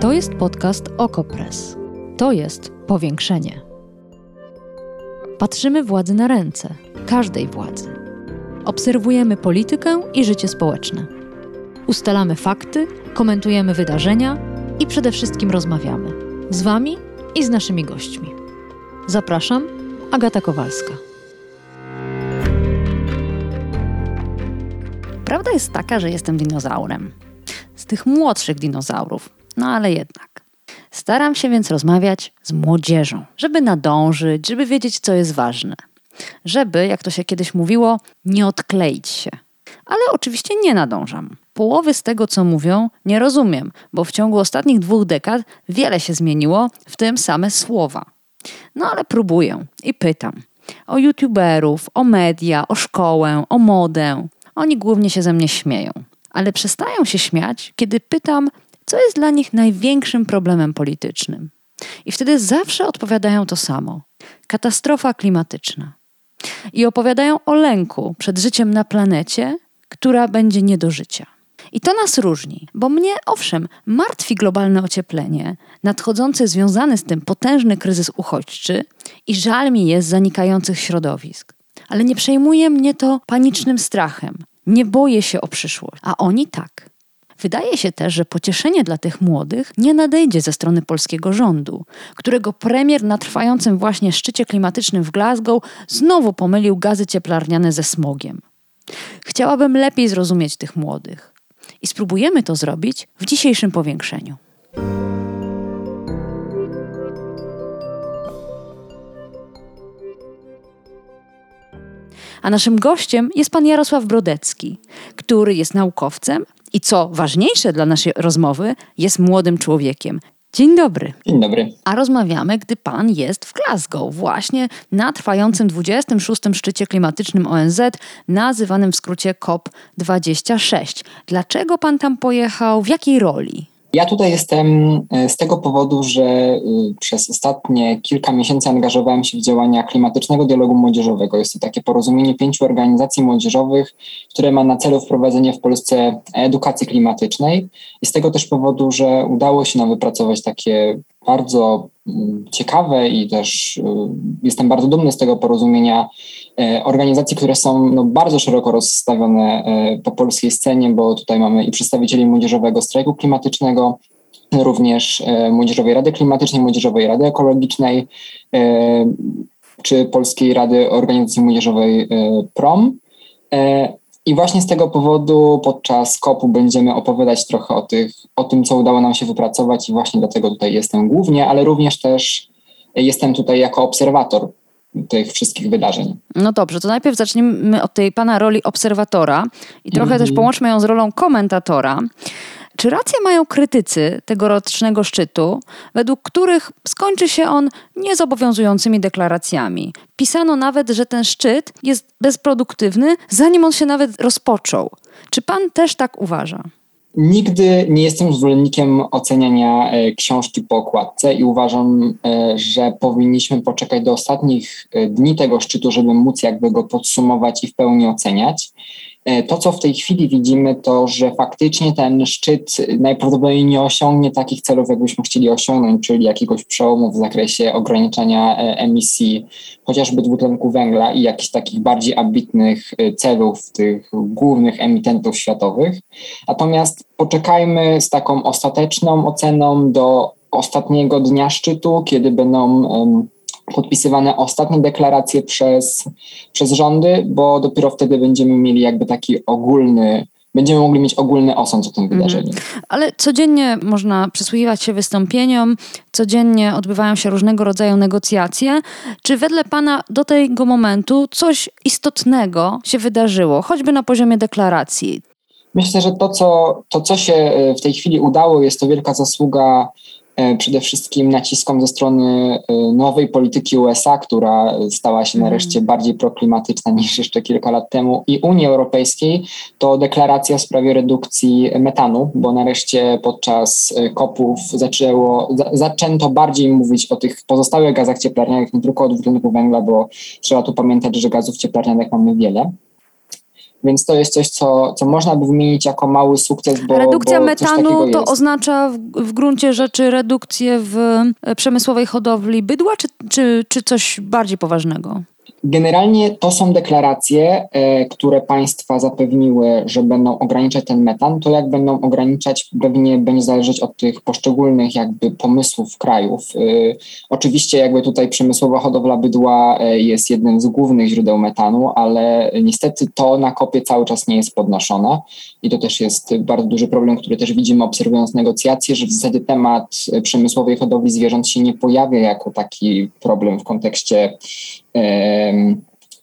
To jest podcast Okopres. To jest powiększenie. Patrzymy władzy na ręce, każdej władzy. Obserwujemy politykę i życie społeczne. Ustalamy fakty, komentujemy wydarzenia i przede wszystkim rozmawiamy z Wami i z naszymi gośćmi. Zapraszam, Agata Kowalska. Prawda jest taka, że jestem dinozaurem. Z tych młodszych dinozaurów, no ale jednak. Staram się więc rozmawiać z młodzieżą, żeby nadążyć, żeby wiedzieć, co jest ważne. Żeby, jak to się kiedyś mówiło, nie odkleić się. Ale oczywiście nie nadążam. Połowy z tego, co mówią, nie rozumiem, bo w ciągu ostatnich dwóch dekad wiele się zmieniło, w tym same słowa. No ale próbuję i pytam. O youtuberów, o media, o szkołę, o modę. Oni głównie się ze mnie śmieją. Ale przestają się śmiać, kiedy pytam, co jest dla nich największym problemem politycznym. I wtedy zawsze odpowiadają to samo: katastrofa klimatyczna. I opowiadają o lęku przed życiem na planecie, która będzie nie do życia. I to nas różni, bo mnie owszem martwi globalne ocieplenie, nadchodzący związany z tym potężny kryzys uchodźczy i żal mi jest zanikających środowisk. Ale nie przejmuje mnie to panicznym strachem. Nie boję się o przyszłość, a oni tak. Wydaje się też, że pocieszenie dla tych młodych nie nadejdzie ze strony polskiego rządu, którego premier na trwającym właśnie szczycie klimatycznym w Glasgow znowu pomylił gazy cieplarniane ze smogiem. Chciałabym lepiej zrozumieć tych młodych i spróbujemy to zrobić w dzisiejszym powiększeniu. A naszym gościem jest pan Jarosław Brodecki, który jest naukowcem i co ważniejsze dla naszej rozmowy, jest młodym człowiekiem. Dzień dobry. Dzień dobry. A rozmawiamy, gdy pan jest w Glasgow, właśnie na trwającym 26. szczycie klimatycznym ONZ, nazywanym w skrócie COP26. Dlaczego pan tam pojechał? W jakiej roli? Ja tutaj jestem e, z tego powodu, że e, przez ostatnie kilka miesięcy angażowałem się w działania klimatycznego dialogu młodzieżowego. Jest to takie porozumienie pięciu organizacji młodzieżowych, które ma na celu wprowadzenie w Polsce edukacji klimatycznej. I z tego też powodu, że udało się nam wypracować takie bardzo mm, ciekawe i też y, jestem bardzo dumny z tego porozumienia e, organizacji, które są no, bardzo szeroko rozstawione e, po polskiej scenie, bo tutaj mamy i przedstawicieli Młodzieżowego Strajku Klimatycznego, również e, Młodzieżowej Rady Klimatycznej, Młodzieżowej Rady Ekologicznej, czy Polskiej Rady Organizacji Młodzieżowej PROM. I właśnie z tego powodu podczas kopu będziemy opowiadać trochę o, tych, o tym, co udało nam się wypracować i właśnie dlatego tutaj jestem głównie, ale również też jestem tutaj jako obserwator tych wszystkich wydarzeń. No dobrze, to najpierw zacznijmy od tej pana roli obserwatora i trochę mm -hmm. też połączmy ją z rolą komentatora. Czy rację mają krytycy tegorocznego szczytu, według których skończy się on niezobowiązującymi deklaracjami? Pisano nawet, że ten szczyt jest bezproduktywny, zanim on się nawet rozpoczął. Czy pan też tak uważa? Nigdy nie jestem zwolennikiem oceniania e, książki po okładce i uważam, e, że powinniśmy poczekać do ostatnich e, dni tego szczytu, żeby móc jakby go podsumować i w pełni oceniać. E, to, co w tej chwili widzimy, to że faktycznie ten szczyt najprawdopodobniej nie osiągnie takich celów, jakbyśmy chcieli osiągnąć, czyli jakiegoś przełomu w zakresie ograniczania e, emisji chociażby dwutlenku węgla i jakichś takich bardziej ambitnych e, celów tych głównych emitentów światowych. Natomiast poczekajmy z taką ostateczną oceną do ostatniego dnia szczytu, kiedy będą podpisywane ostatnie deklaracje przez, przez rządy, bo dopiero wtedy będziemy mieli jakby taki ogólny będziemy mogli mieć ogólny osąd o tym mhm. wydarzeniu. Ale codziennie można przysłuchiwać się wystąpieniom, codziennie odbywają się różnego rodzaju negocjacje. Czy wedle Pana do tego momentu coś istotnego się wydarzyło, choćby na poziomie deklaracji? Myślę, że to co, to, co się e, w tej chwili udało, jest to wielka zasługa przede wszystkim naciskom ze strony e, nowej polityki USA, która stała się mhm. nareszcie bardziej proklimatyczna niż jeszcze kilka lat temu, i Unii Europejskiej, to deklaracja w sprawie redukcji metanu, bo nareszcie podczas e, kopów zaczęło, zaczęto bardziej mówić o tych pozostałych gazach cieplarnianych, nie tylko o dwutlenku węgla, bo trzeba tu pamiętać, że gazów cieplarnianych mamy wiele. Więc to jest coś, co, co można by wymienić jako mały sukces, bo Redukcja bo metanu to oznacza w, w gruncie rzeczy redukcję w e, przemysłowej hodowli bydła, czy, czy, czy coś bardziej poważnego? Generalnie to są deklaracje, e, które państwa zapewniły, że będą ograniczać ten metan. To jak będą ograniczać, pewnie będzie zależeć od tych poszczególnych jakby pomysłów krajów. E, oczywiście jakby tutaj przemysłowa hodowla bydła e, jest jednym z głównych źródeł metanu, ale niestety to na kopie cały czas nie jest podnoszone i to też jest bardzo duży problem, który też widzimy obserwując negocjacje, że w zasadzie temat przemysłowej hodowli zwierząt się nie pojawia jako taki problem w kontekście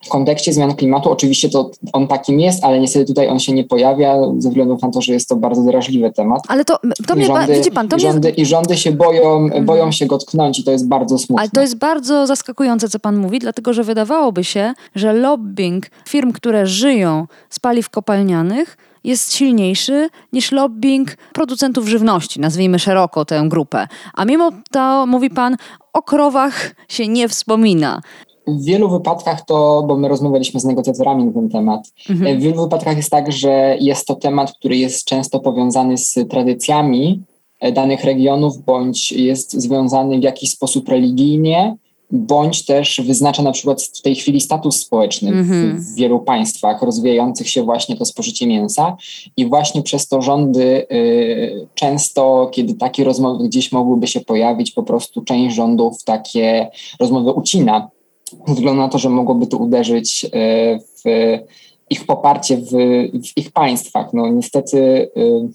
w kontekście zmian klimatu oczywiście to on takim jest, ale niestety tutaj on się nie pojawia ze względu na to, że jest to bardzo drażliwy temat. Ale to, to mnie, rządy, widzi pan, to i rządy, mnie... I rządy się boją, mhm. boją się go tknąć i to jest bardzo smutne. Ale to jest bardzo zaskakujące, co pan mówi, dlatego że wydawałoby się, że lobbying firm, które żyją z paliw kopalnianych jest silniejszy niż lobbying producentów żywności, nazwijmy szeroko tę grupę. A mimo to, mówi pan, o krowach się nie wspomina. W wielu wypadkach to, bo my rozmawialiśmy z negocjatorami na ten temat, mhm. w wielu wypadkach jest tak, że jest to temat, który jest często powiązany z tradycjami e, danych regionów, bądź jest związany w jakiś sposób religijnie, bądź też wyznacza na przykład w tej chwili status społeczny mhm. w, w, wielu państwach rozwijających się właśnie to spożycie mięsa i właśnie przez to rządy y, często, kiedy takie rozmowy gdzieś mogłyby się pojawić, po prostu część rządów takie rozmowy ucina względu na to, że mogłoby to uderzyć e, w ich poparcie w, w ich państwach. No niestety e,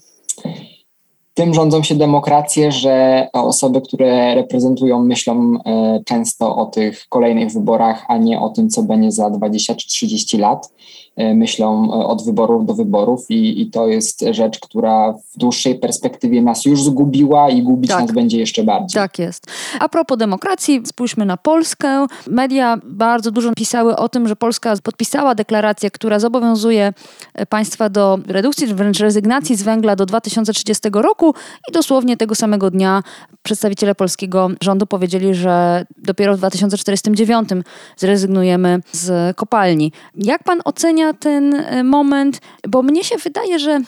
tym rządzą się demokracje, że osoby, które reprezentują, myślą e, często o tych kolejnych wyborach, a nie o tym, co będzie za 20 czy 30 lat. E, myślą e, od wyborów do wyborów i, i to jest rzecz, która w dłuższej perspektywie nas już zgubiła i gubić tak. nas będzie jeszcze bardziej. Tak jest. A propos demokracji, spójrzmy na Polskę. Media bardzo dużo pisały o tym, że Polska podpisała deklarację, która zobowiązuje e, państwa do redukcji, wręcz rezygnacji z węgla do 2030 roku i dosłownie tego samego dnia przedstawiciele polskiego rządu powiedzieli, że dopiero w 2049 zrezygnujemy z kopalni. Jak pan ocenia ten e, moment, bo mnie się wydaje, że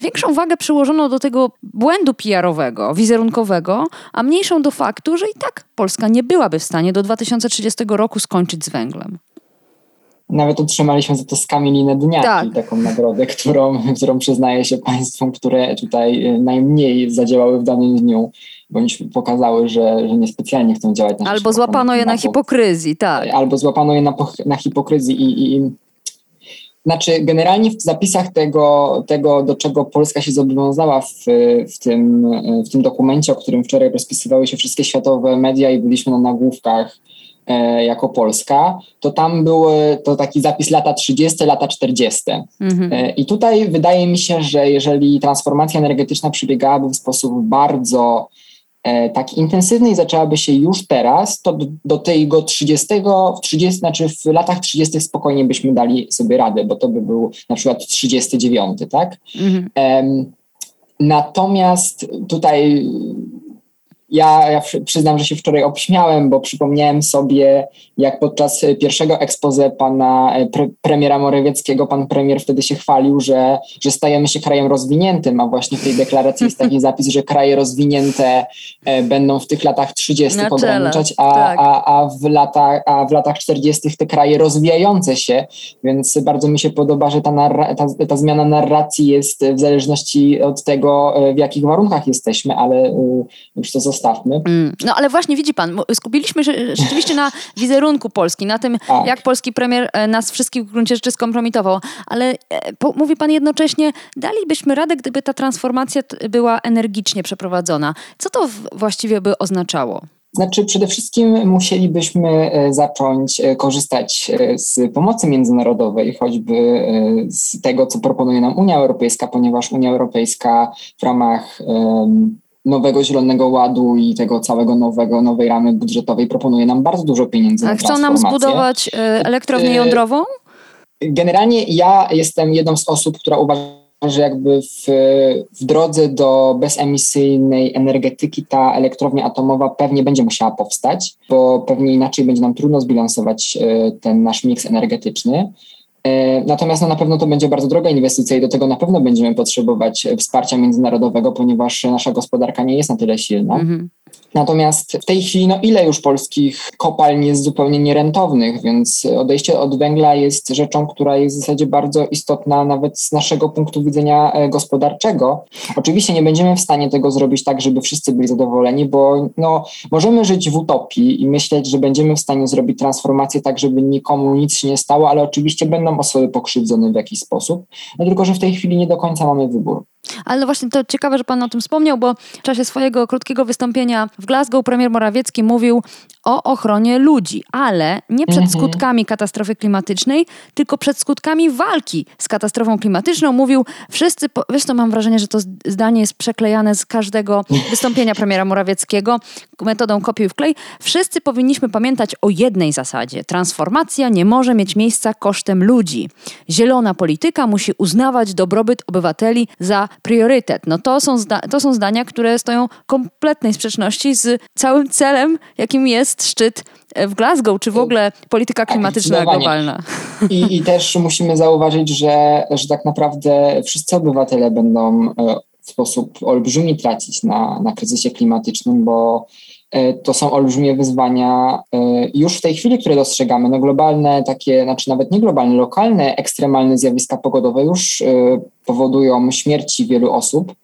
większą wagę przyłożono do tego błędu PR-owego, wizerunkowego, a mniejszą do faktu, że i tak Polska nie byłaby w stanie do 2030 roku skończyć z węglem. Nawet otrzymaliśmy za to skamieliny dnia, tak. taką nagrodę, którą, którą przyznaje się państwom, które tutaj e, najmniej zadziałały w danym dniu bądź pokazały, że, że niespecjalnie chcą działać na Albo złapano je na hipokryzji, tak. Albo złapano je na, na hipokryzji i, i znaczy, generalnie w zapisach tego, tego, do czego Polska się zobowiązała w, w, tym, w tym dokumencie, o którym wczoraj rozpisywały się wszystkie światowe media i byliśmy na nagłówkach e, jako Polska, to tam były to taki zapis lata 30, lata 40. Mhm. E, I tutaj wydaje mi się, że jeżeli transformacja energetyczna przebiegałaby w sposób bardzo E, tak intensywnej zaczęłaby się już teraz, to do, do tego 30, w 30, znaczy w latach 30 spokojnie byśmy dali sobie radę, bo to by był na przykład 39, tak? Mhm. Um, natomiast tutaj ja, ja przyznam, że się wczoraj obśmiałem, bo przypomniałem sobie, jak podczas pierwszego expose pana e, pre, premiera Morawieckiego, pan premier wtedy się chwalił, że, że stajemy się krajem rozwiniętym, a właśnie w tej deklaracji jest taki zapis, że kraje rozwinięte e, będą w tych latach 30 ograniczać, a, tak. a, a, w latach, a w latach 40 te kraje rozwijające się, więc bardzo mi się podoba, że ta, narra- ta, ta zmiana narracji jest w zależności od tego, e, w jakich warunkach jesteśmy, ale już to zostało zostawmy. Mm, no ale właśnie widzi pan, skupiliśmy się rzeczywiście na wizerunku Polski, na tym, tak. jak polski premier e, nas wszystkich w gruncie rzeczy skompromitował. Ale e, po, mówi pan jednocześnie, dalibyśmy radę, gdyby ta transformacja była energicznie przeprowadzona. Co to właściwie by oznaczało? Znaczy, przede wszystkim musielibyśmy e, zacząć korzystać z pomocy międzynarodowej, choćby z tego, co proponuje nam Unia Europejska, ponieważ Unia Europejska w ramach um, nowego Zielonego Ładu i tego całego nowego, nowej ramy budżetowej proponuje nam bardzo dużo pieniędzy A chcą nam zbudować e, elektrownię e, jądrową? Generalnie ja jestem jedną z osób, która uważa, że jakby w, w drodze do bezemisyjnej energetyki ta elektrownia atomowa pewnie będzie musiała powstać, bo pewnie inaczej będzie nam trudno zbilansować e, ten nasz miks energetyczny. E, natomiast no, na pewno to będzie bardzo droga inwestycja i do tego na pewno będziemy potrzebować wsparcia międzynarodowego, ponieważ nasza gospodarka nie jest na tyle silna. Mhm. Natomiast w tej chwili, no ile już polskich kopalń jest zupełnie nierentownych, więc odejście od węgla jest rzeczą, która jest w zasadzie bardzo istotna nawet z naszego punktu widzenia e, gospodarczego. Oczywiście nie będziemy w stanie tego zrobić tak, żeby wszyscy byli zadowoleni, bo no, możemy żyć w utopii i myśleć, że będziemy w stanie zrobić transformację tak, żeby nikomu nic się nie stało, ale oczywiście będą osoby pokrzywdzone w jakiś sposób, no tylko, że w tej chwili nie do końca mamy wybór. Ale właśnie to ciekawe, że Pan o tym wspomniał, bo w czasie swojego krótkiego wystąpienia w Glasgow premier Morawiecki mówił o ochronie ludzi, ale nie przed mhm. skutkami katastrofy klimatycznej, tylko przed skutkami walki z katastrofą klimatyczną. Mówił, wszyscy, po, wiesz to mam wrażenie, że to zdanie jest przeklejane z każdego wystąpienia premiera Morawieckiego metodą kopiuj wklej. Wszyscy powinniśmy pamiętać o jednej zasadzie. Transformacja nie może mieć miejsca kosztem ludzi. Zielona polityka musi uznawać dobrobyt obywateli za priorytet. No to są, to są zdania, które stoją w kompletnej sprzeczności z całym celem, jakim jest szczyt w Glasgow, czy w ogóle polityka klimatyczna globalna. I, I też musimy zauważyć, że, że tak naprawdę wszyscy obywatele będą e, w sposób olbrzymi tracić na, na kryzysie klimatycznym, bo e, to są olbrzymie wyzwania e, już w tej chwili, które dostrzegamy. No globalne, takie, znaczy nawet nie globalne, lokalne, ekstremalne zjawiska pogodowe już powodują śmierci wielu osób.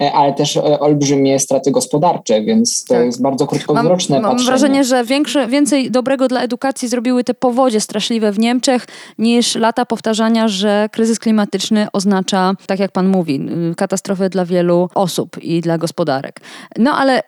E, ale też e, olbrzymie straty gospodarcze, więc to tak. jest bardzo krótkowzroczne mam, patrzenie. Mam wrażenie, że większe, więcej dobrego dla edukacji zrobiły te powodzie straszliwe w Niemczech niż lata powtarzania, że kryzys klimatyczny oznacza, tak jak pan mówi, katastrofę dla wielu osób i dla gospodarek. No ale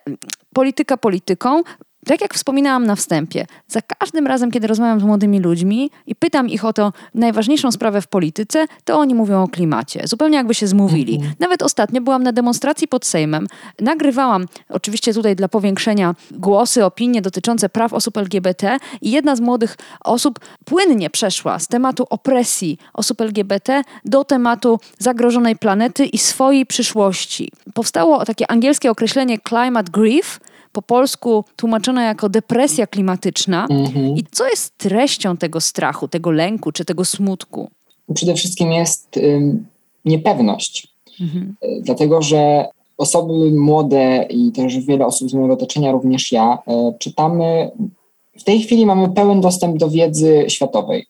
polityka polityką, tak jak wspominałam na wstępie, za każdym razem, kiedy rozmawiam z młodymi ludźmi i pytam ich o to najważniejszą sprawę w polityce, to oni mówią o klimacie. Zupełnie jakby się zmówili. Mhm. Nawet ostatnio byłam na demonstracji pod Sejmem. Nagrywałam, oczywiście tutaj dla powiększenia, głosy, opinie dotyczące praw osób LGBT i jedna z młodych osób płynnie przeszła z tematu opresji osób LGBT do tematu zagrożonej planety i swojej przyszłości. Powstało takie angielskie określenie climate grief, po polsku tłumaczona jako depresja klimatyczna. Mhm. I co jest treścią tego strachu, tego lęku czy tego smutku? Przede wszystkim jest ym, niepewność. Mhm. Y, dlatego, że osoby młode i też wiele osób z mojego otoczenia, również ja, y, czytamy. W tej chwili mamy pełen dostęp do wiedzy światowej.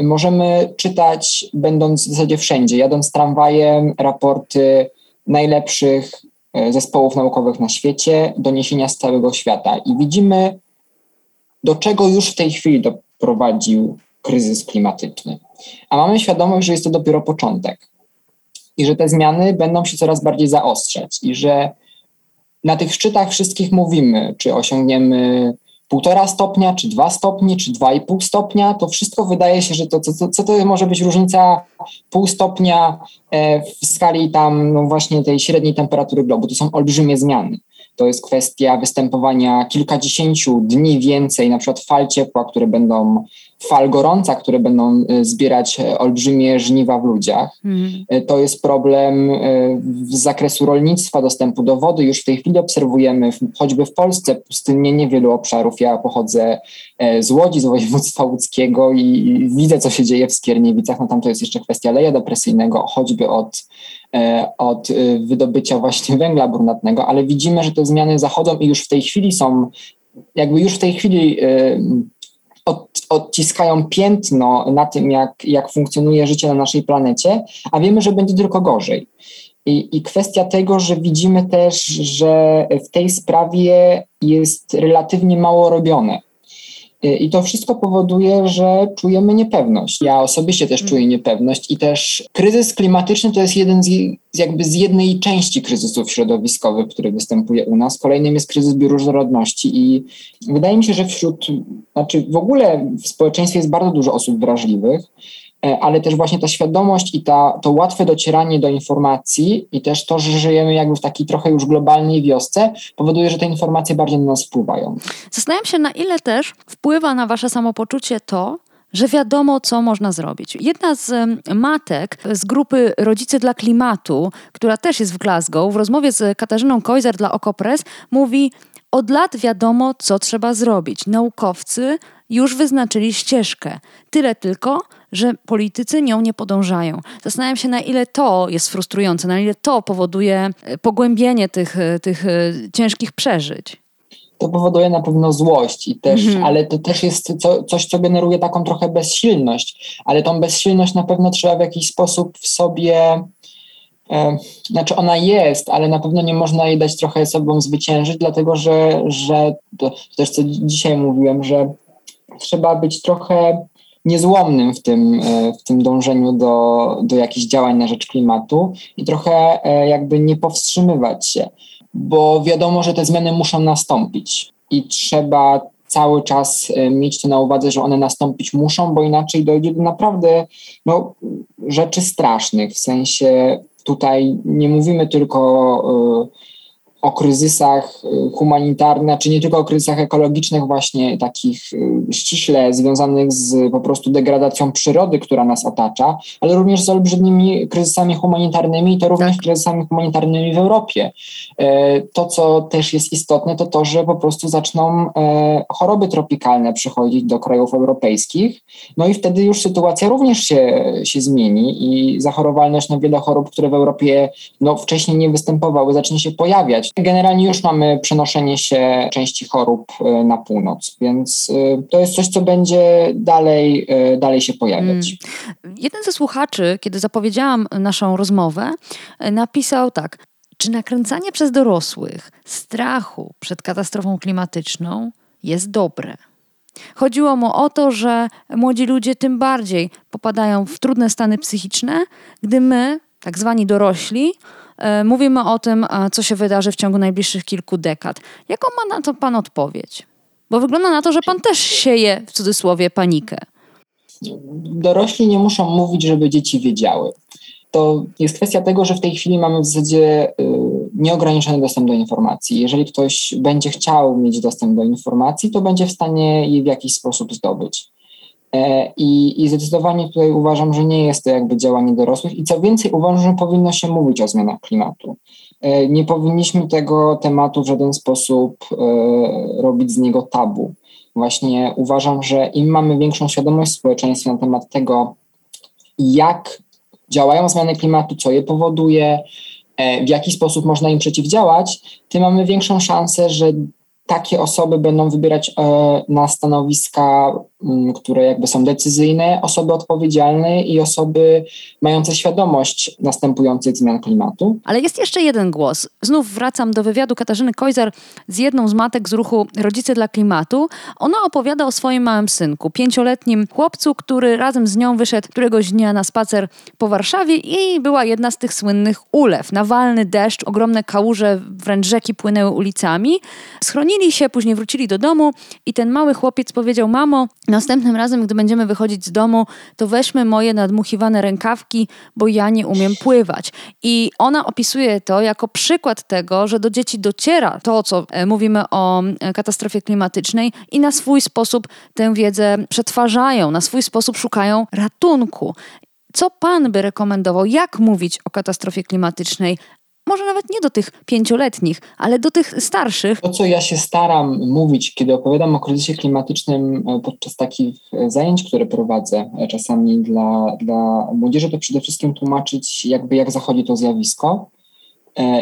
Możemy czytać, będąc w zasadzie wszędzie, jadąc tramwajem, raporty najlepszych zespołów naukowych na świecie, doniesienia z całego świata i widzimy, do czego już w tej chwili doprowadził kryzys klimatyczny. A mamy świadomość, że jest to dopiero początek i że te zmiany będą się coraz bardziej zaostrzać i że na tych szczytach wszystkich mówimy, czy osiągniemy półtora stopnia, czy dwa stopnie, czy dwa i pół stopnia, to wszystko wydaje się, że to co, co to może być różnica pół stopnia e, w skali tam no właśnie tej średniej temperatury globu. To są olbrzymie zmiany. To jest kwestia występowania kilkadziesięciu dni więcej, na przykład fal ciepła, które będą fal gorąca, które będą y, zbierać e, olbrzymie żniwa w ludziach. E, to jest problem e, z zakresu rolnictwa, dostępu do wody. Już w tej chwili obserwujemy, choćby w Polsce, pustynnie niewielu obszarów. Ja pochodzę z Łodzi, z województwa łódzkiego i widzę, co się dzieje w Skierniewicach. No tam to jest jeszcze kwestia leja depresyjnego, choćby od, od wydobycia właśnie węgla brunatnego, ale widzimy, że te zmiany zachodzą i już w tej chwili są jakby już w tej chwili od, odciskają piętno na tym, jak, jak funkcjonuje życie na naszej planecie, a wiemy, że będzie tylko gorzej. I, I kwestia tego, że widzimy też, że w tej sprawie jest relatywnie mało robione. I to wszystko powoduje, że czujemy niepewność. Ja osobiście też czuję niepewność i też kryzys klimatyczny to jest jeden z, jakby z jednej części kryzysów środowiskowych, który występuje u nas. Kolejnym jest kryzys bioróżnorodności i wydaje mi się, że wśród, znaczy w ogóle w społeczeństwie jest bardzo dużo osób wrażliwych ale też właśnie ta świadomość i ta, to łatwe docieranie do informacji i też to, że żyjemy jakby w takiej trochę już globalnej wiosce, powoduje, że te informacje bardziej na nas wpływają. Zastanawiam się, na ile też wpływa na wasze samopoczucie to, że wiadomo, co można zrobić. Jedna z matek z grupy Rodzice dla Klimatu, która też jest w Glasgow, w rozmowie z Katarzyną Koizer dla Okopres, mówi: Od lat wiadomo, co trzeba zrobić. Naukowcy już wyznaczyli ścieżkę. Tyle tylko, że politycy nią nie podążają. Zastanawiam się, na ile to jest frustrujące, na ile to powoduje e, pogłębienie tych, e, tych ciężkich przeżyć to powoduje na pewno złość i też, mhm. ale to też jest co, coś, co generuje taką trochę bezsilność, ale tą bezsilność na pewno trzeba w jakiś sposób w sobie e, znaczy ona jest, ale na pewno nie można jej dać trochę sobą zwyciężyć, dlatego że, że to, to też co dzisiaj mówiłem, że trzeba być trochę niezłomnym w tym, e, w tym dążeniu do, do jakichś działań na rzecz klimatu i trochę e, jakby nie powstrzymywać się bo wiadomo, że te zmiany muszą nastąpić i trzeba cały czas e, mieć to na uwadze, że one nastąpić muszą, bo inaczej dojdzie do naprawdę no, rzeczy strasznych. W sensie tutaj nie mówimy tylko o kryzysach y, humanitarnych, czy nie tylko o kryzysach ekologicznych, właśnie takich y, ściśle związanych z po prostu degradacją przyrody, która nas otacza, ale również z olbrzymimi kryzysami humanitarnymi i to również tak. kryzysami humanitarnymi w Europie. E, to, co też jest istotne, to to, że po prostu zaczną e, choroby tropikalne przychodzić do krajów europejskich, no i wtedy już sytuacja również się, się zmieni i zachorowalność na wiele chorób, które w Europie no, wcześniej nie występowały, zacznie się pojawiać. Generalnie już mamy przenoszenie się części chorób e, na północ, więc e, to jest coś, co będzie dalej, e, dalej się pojawiać. Hmm. Jeden ze słuchaczy, kiedy zapowiedziałam naszą rozmowę, napisał tak. Czy nakręcanie przez dorosłych strachu przed katastrofą klimatyczną jest dobre? Chodziło mu o to, że młodzi ludzie tym bardziej popadają w trudne stany psychiczne, gdy my, tak zwani dorośli, mówimy o tym, co się wydarzy w ciągu najbliższych kilku dekad. Jaką ma na to Pan odpowiedź? Bo wygląda na to, że Pan też sieje w cudzysłowie panikę. Dorośli nie muszą mówić, żeby dzieci wiedziały. To jest kwestia tego, że w tej chwili mamy w zasadzie y, nieograniczony dostęp do informacji. Jeżeli ktoś będzie chciał mieć dostęp do informacji, to będzie w stanie jej w jakiś sposób zdobyć. E, I, I zdecydowanie tutaj uważam, że nie jest to jakby działanie dorosłych i co więcej uważam, że powinno się mówić o zmianach klimatu. E, nie powinniśmy tego tematu w żaden sposób e, robić z niego tabu. Właśnie uważam, że im mamy większą świadomość w społeczeństwie na temat tego, jak działają zmiany klimatu, co je powoduje, w jaki sposób można im przeciwdziałać, tym mamy większą szansę, że takie osoby będą wybierać na stanowiska które jakby są decyzyjne, osoby odpowiedzialne i osoby mające świadomość następujących zmian klimatu. Ale jest jeszcze jeden głos. Znów wracam do wywiadu Katarzyny Kojzer z jedną z matek z ruchu Rodzice dla Klimatu. Ona opowiada o swoim małym synku, pięcioletnim chłopcu, który razem z nią wyszedł któregoś dnia na spacer po Warszawie i była jedna z tych słynnych ulew. Nawalny deszcz, ogromne kałuże, wręcz rzeki płynęły ulicami. Schronili się, później wrócili do domu i ten mały chłopiec powiedział: Mamo, Następnym razem, gdy będziemy wychodzić z domu, to weźmy moje nadmuchiwane rękawki, bo ja nie umiem pływać. I ona opisuje to jako przykład tego, że do dzieci dociera to, co e, mówimy o e, katastrofie klimatycznej i na swój sposób tę wiedzę przetwarzają, na swój sposób szukają ratunku. Co Pan by rekomendował, jak mówić o katastrofie klimatycznej, może nawet nie do tych pięcioletnich, ale do tych starszych. To, co ja się staram mówić, kiedy opowiadam o kryzysie klimatycznym e, podczas takich e, zajęć, które prowadzę e, czasami dla, dla młodzieży, to przede wszystkim tłumaczyć, jakby jak zachodzi to zjawisko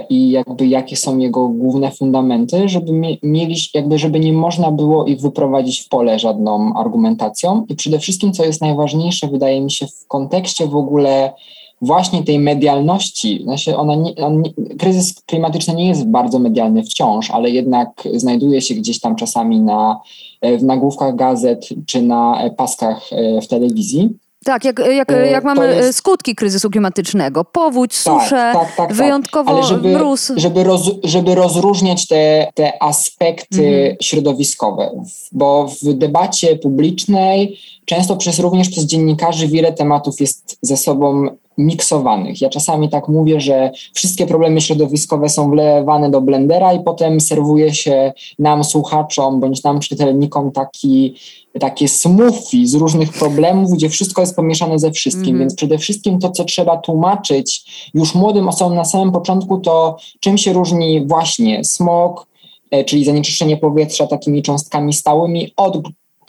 i jakby jakie są jego główne fundamenty, żeby mieli, jakby żeby nie można było ich wyprowadzić w pole żadną argumentacją i przede wszystkim, co jest najważniejsze, wydaje mi się w kontekście w ogóle właśnie tej medialności, znaczy ona nie, on nie, kryzys klimatyczny nie jest bardzo medialny wciąż, ale jednak znajduje się gdzieś tam czasami na, e, w nagłówkach gazet czy na e, paskach e, w telewizji. Tak, jak, jak, jak mamy jest... skutki kryzysu klimatycznego, powódź, tak, suszę, tak, tak, tak, wyjątkowo Ale żeby, mróz. Żeby, roz, żeby rozróżniać te, te aspekty mhm. środowiskowe, bo w debacie publicznej często przez, również przez dziennikarzy wiele tematów jest ze sobą miksowanych. Ja czasami tak mówię, że wszystkie problemy środowiskowe są wlewane do blendera i potem serwuje się nam, słuchaczom, bądź nam, czytelnikom taki, takie smoothie z różnych problemów, gdzie wszystko jest pomieszane ze wszystkim. Mm. Więc przede wszystkim to, co trzeba tłumaczyć już młodym osobom na samym początku, to czym się różni właśnie smog, e, czyli zanieczyszczenie powietrza takimi cząstkami stałymi od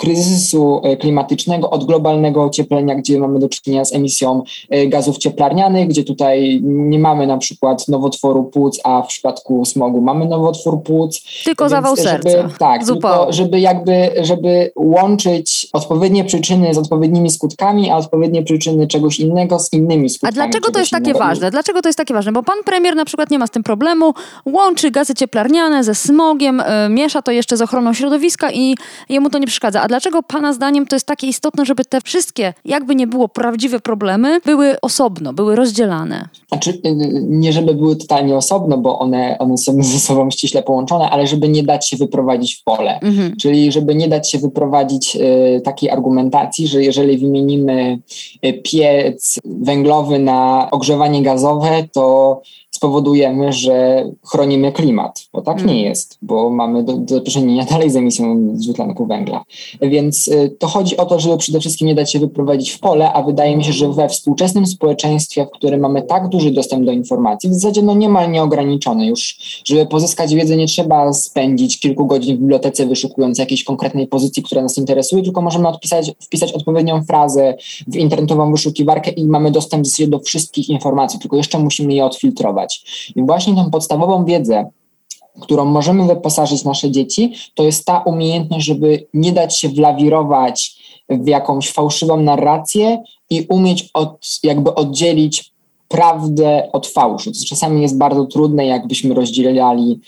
kryzysu e, klimatycznego, od globalnego ocieplenia, gdzie mamy do czynienia z emisją e, gazów cieplarnianych, gdzie tutaj nie mamy na przykład nowotworu płuc, a w przypadku smogu mamy nowotwór płuc. Tylko zawał żeby, serca. Tak, tylko żeby jakby, żeby łączyć odpowiednie przyczyny z odpowiednimi skutkami, a odpowiednie przyczyny czegoś innego z innymi skutkami. A dlaczego to jest takie innego. ważne? Dlaczego to jest takie ważne? Bo pan premier na przykład nie ma z tym problemu, łączy gazy cieplarniane ze smogiem, y, miesza to jeszcze z ochroną środowiska i jemu to nie przeszkadza. A dlaczego pana zdaniem to jest takie istotne, żeby te wszystkie, jakby nie było, prawdziwe problemy były osobno, były rozdzielane? Znaczy, y, nie żeby były totalnie osobno, bo one, one są ze sobą ściśle połączone, ale żeby nie dać się wyprowadzić w pole. Mhm. Czyli żeby nie dać się wyprowadzić y, takiej argumentacji, że jeżeli wymienimy y, piec węglowy na ogrzewanie gazowe, to spowodujemy, że chronimy klimat, bo tak nie jest, bo mamy do, do czynienia dalej z emisją dwutlenku węgla. Więc y, to chodzi o to, żeby przede wszystkim nie dać się wyprowadzić w pole, a wydaje mi się, że we współczesnym społeczeństwie, w którym mamy tak duży dostęp do informacji, w zasadzie no niemal nieograniczony już, żeby pozyskać wiedzę nie trzeba spędzić kilku godzin w bibliotece wyszukując jakiejś konkretnej pozycji, która nas interesuje, tylko możemy odpisać, wpisać odpowiednią frazę w internetową wyszukiwarkę i mamy dostęp do wszystkich informacji, tylko jeszcze musimy je odfiltrować. I właśnie tą podstawową wiedzę, którą możemy wyposażyć nasze dzieci, to jest ta umiejętność, żeby nie dać się wlawirować w jakąś fałszywą narrację i umieć od, jakby oddzielić prawdę od fałszu. Czasami jest bardzo trudne, jakbyśmy rozdzielali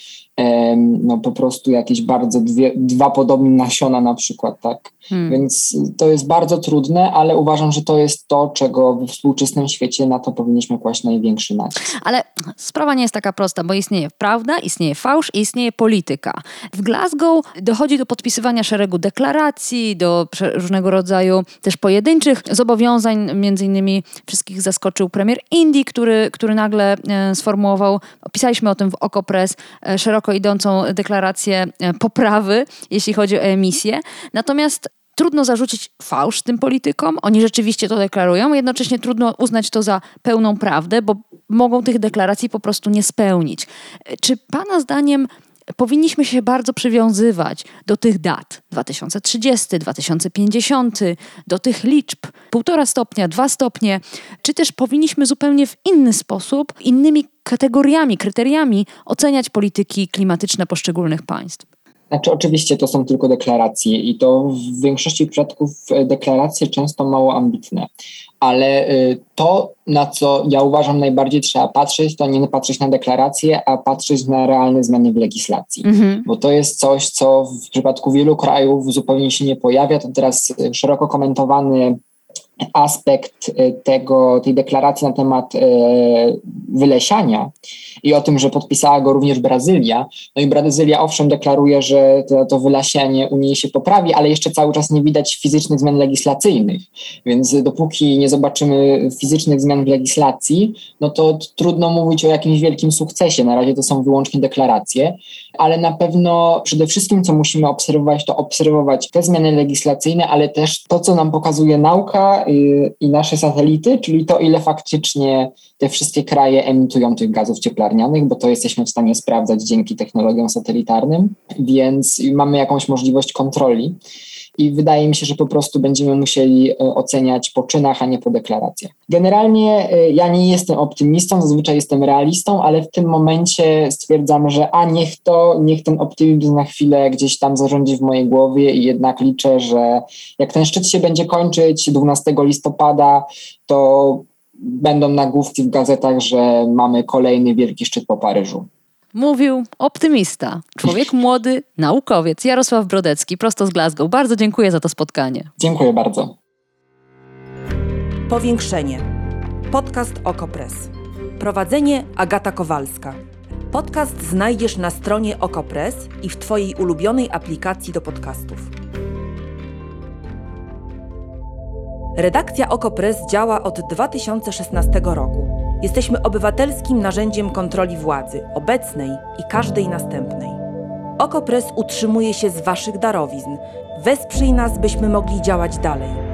no po prostu jakieś bardzo dwie, dwa podobne nasiona na przykład, tak? Hmm. Więc to jest bardzo trudne, ale uważam, że to jest to, czego we współczesnym świecie na to powinniśmy kłaść największy nacisk. Ale sprawa nie jest taka prosta, bo istnieje prawda, istnieje fałsz i istnieje polityka. W Glasgow dochodzi do podpisywania szeregu deklaracji, do różnego rodzaju też pojedynczych zobowiązań. Między innymi wszystkich zaskoczył premier Indii, który, który nagle e, sformułował, opisaliśmy o tym w Okopres, e, szeroko idącą deklarację e, poprawy, jeśli chodzi o emisję. Natomiast Trudno zarzucić fałsz tym politykom, oni rzeczywiście to deklarują, jednocześnie trudno uznać to za pełną prawdę, bo mogą tych deklaracji po prostu nie spełnić. Czy Pana zdaniem powinniśmy się bardzo przywiązywać do tych dat. 2030, 2050, do tych liczb. 1,5 stopnia, 2 stopnie, czy też powinniśmy zupełnie w inny sposób, innymi kategoriami, kryteriami oceniać polityki klimatyczne poszczególnych państw? Znaczy, oczywiście to są tylko deklaracje i to w większości przypadków e, deklaracje często mało ambitne, ale y, to, na co ja uważam najbardziej trzeba patrzeć, to nie patrzeć na deklaracje, a patrzeć na realne zmiany w legislacji. Mhm. Bo to jest coś, co w przypadku wielu krajów zupełnie się nie pojawia. To teraz y, szeroko komentowany aspekt y, tego, tej deklaracji na temat e, wylesiania i o tym, że podpisała go również Brazylia. No i Brazylia owszem deklaruje, że to, to wylesianie u niej się poprawi, ale jeszcze cały czas nie widać fizycznych zmian legislacyjnych. Więc dopóki nie zobaczymy fizycznych zmian w legislacji, no to trudno mówić o jakimś wielkim sukcesie. Na razie to są wyłącznie deklaracje, ale na pewno przede wszystkim, co musimy obserwować, to obserwować te zmiany legislacyjne, ale też to, co nam pokazuje nauka i nasze satelity, czyli to, ile faktycznie te wszystkie kraje emitują tych gazów cieplarnianych, bo to jesteśmy w stanie sprawdzać dzięki technologiom satelitarnym, więc mamy jakąś możliwość kontroli. I wydaje mi się, że po prostu będziemy musieli e, oceniać po czynach, a nie po deklaracjach. Generalnie e, ja nie jestem optymistą, zazwyczaj jestem realistą, ale w tym momencie stwierdzam, że a niech to, niech ten optymizm na chwilę gdzieś tam zarządzi w mojej głowie i jednak liczę, że jak ten szczyt się będzie kończyć 12 listopada, to będą nagłówki w gazetach, że mamy kolejny wielki szczyt po Paryżu. Mówił optymista, człowiek młody, naukowiec Jarosław Brodecki, prosto z Glasgow. Bardzo dziękuję za to spotkanie. Dziękuję bardzo. Powiększenie. Podcast Okopres. Prowadzenie Agata Kowalska. Podcast znajdziesz na stronie Okopres i w Twojej ulubionej aplikacji do podcastów. Redakcja Okopres działa od 2016 roku. Jesteśmy obywatelskim narzędziem kontroli władzy, obecnej i każdej następnej. Okopres utrzymuje się z Waszych darowizn. Wesprzyj nas, byśmy mogli działać dalej.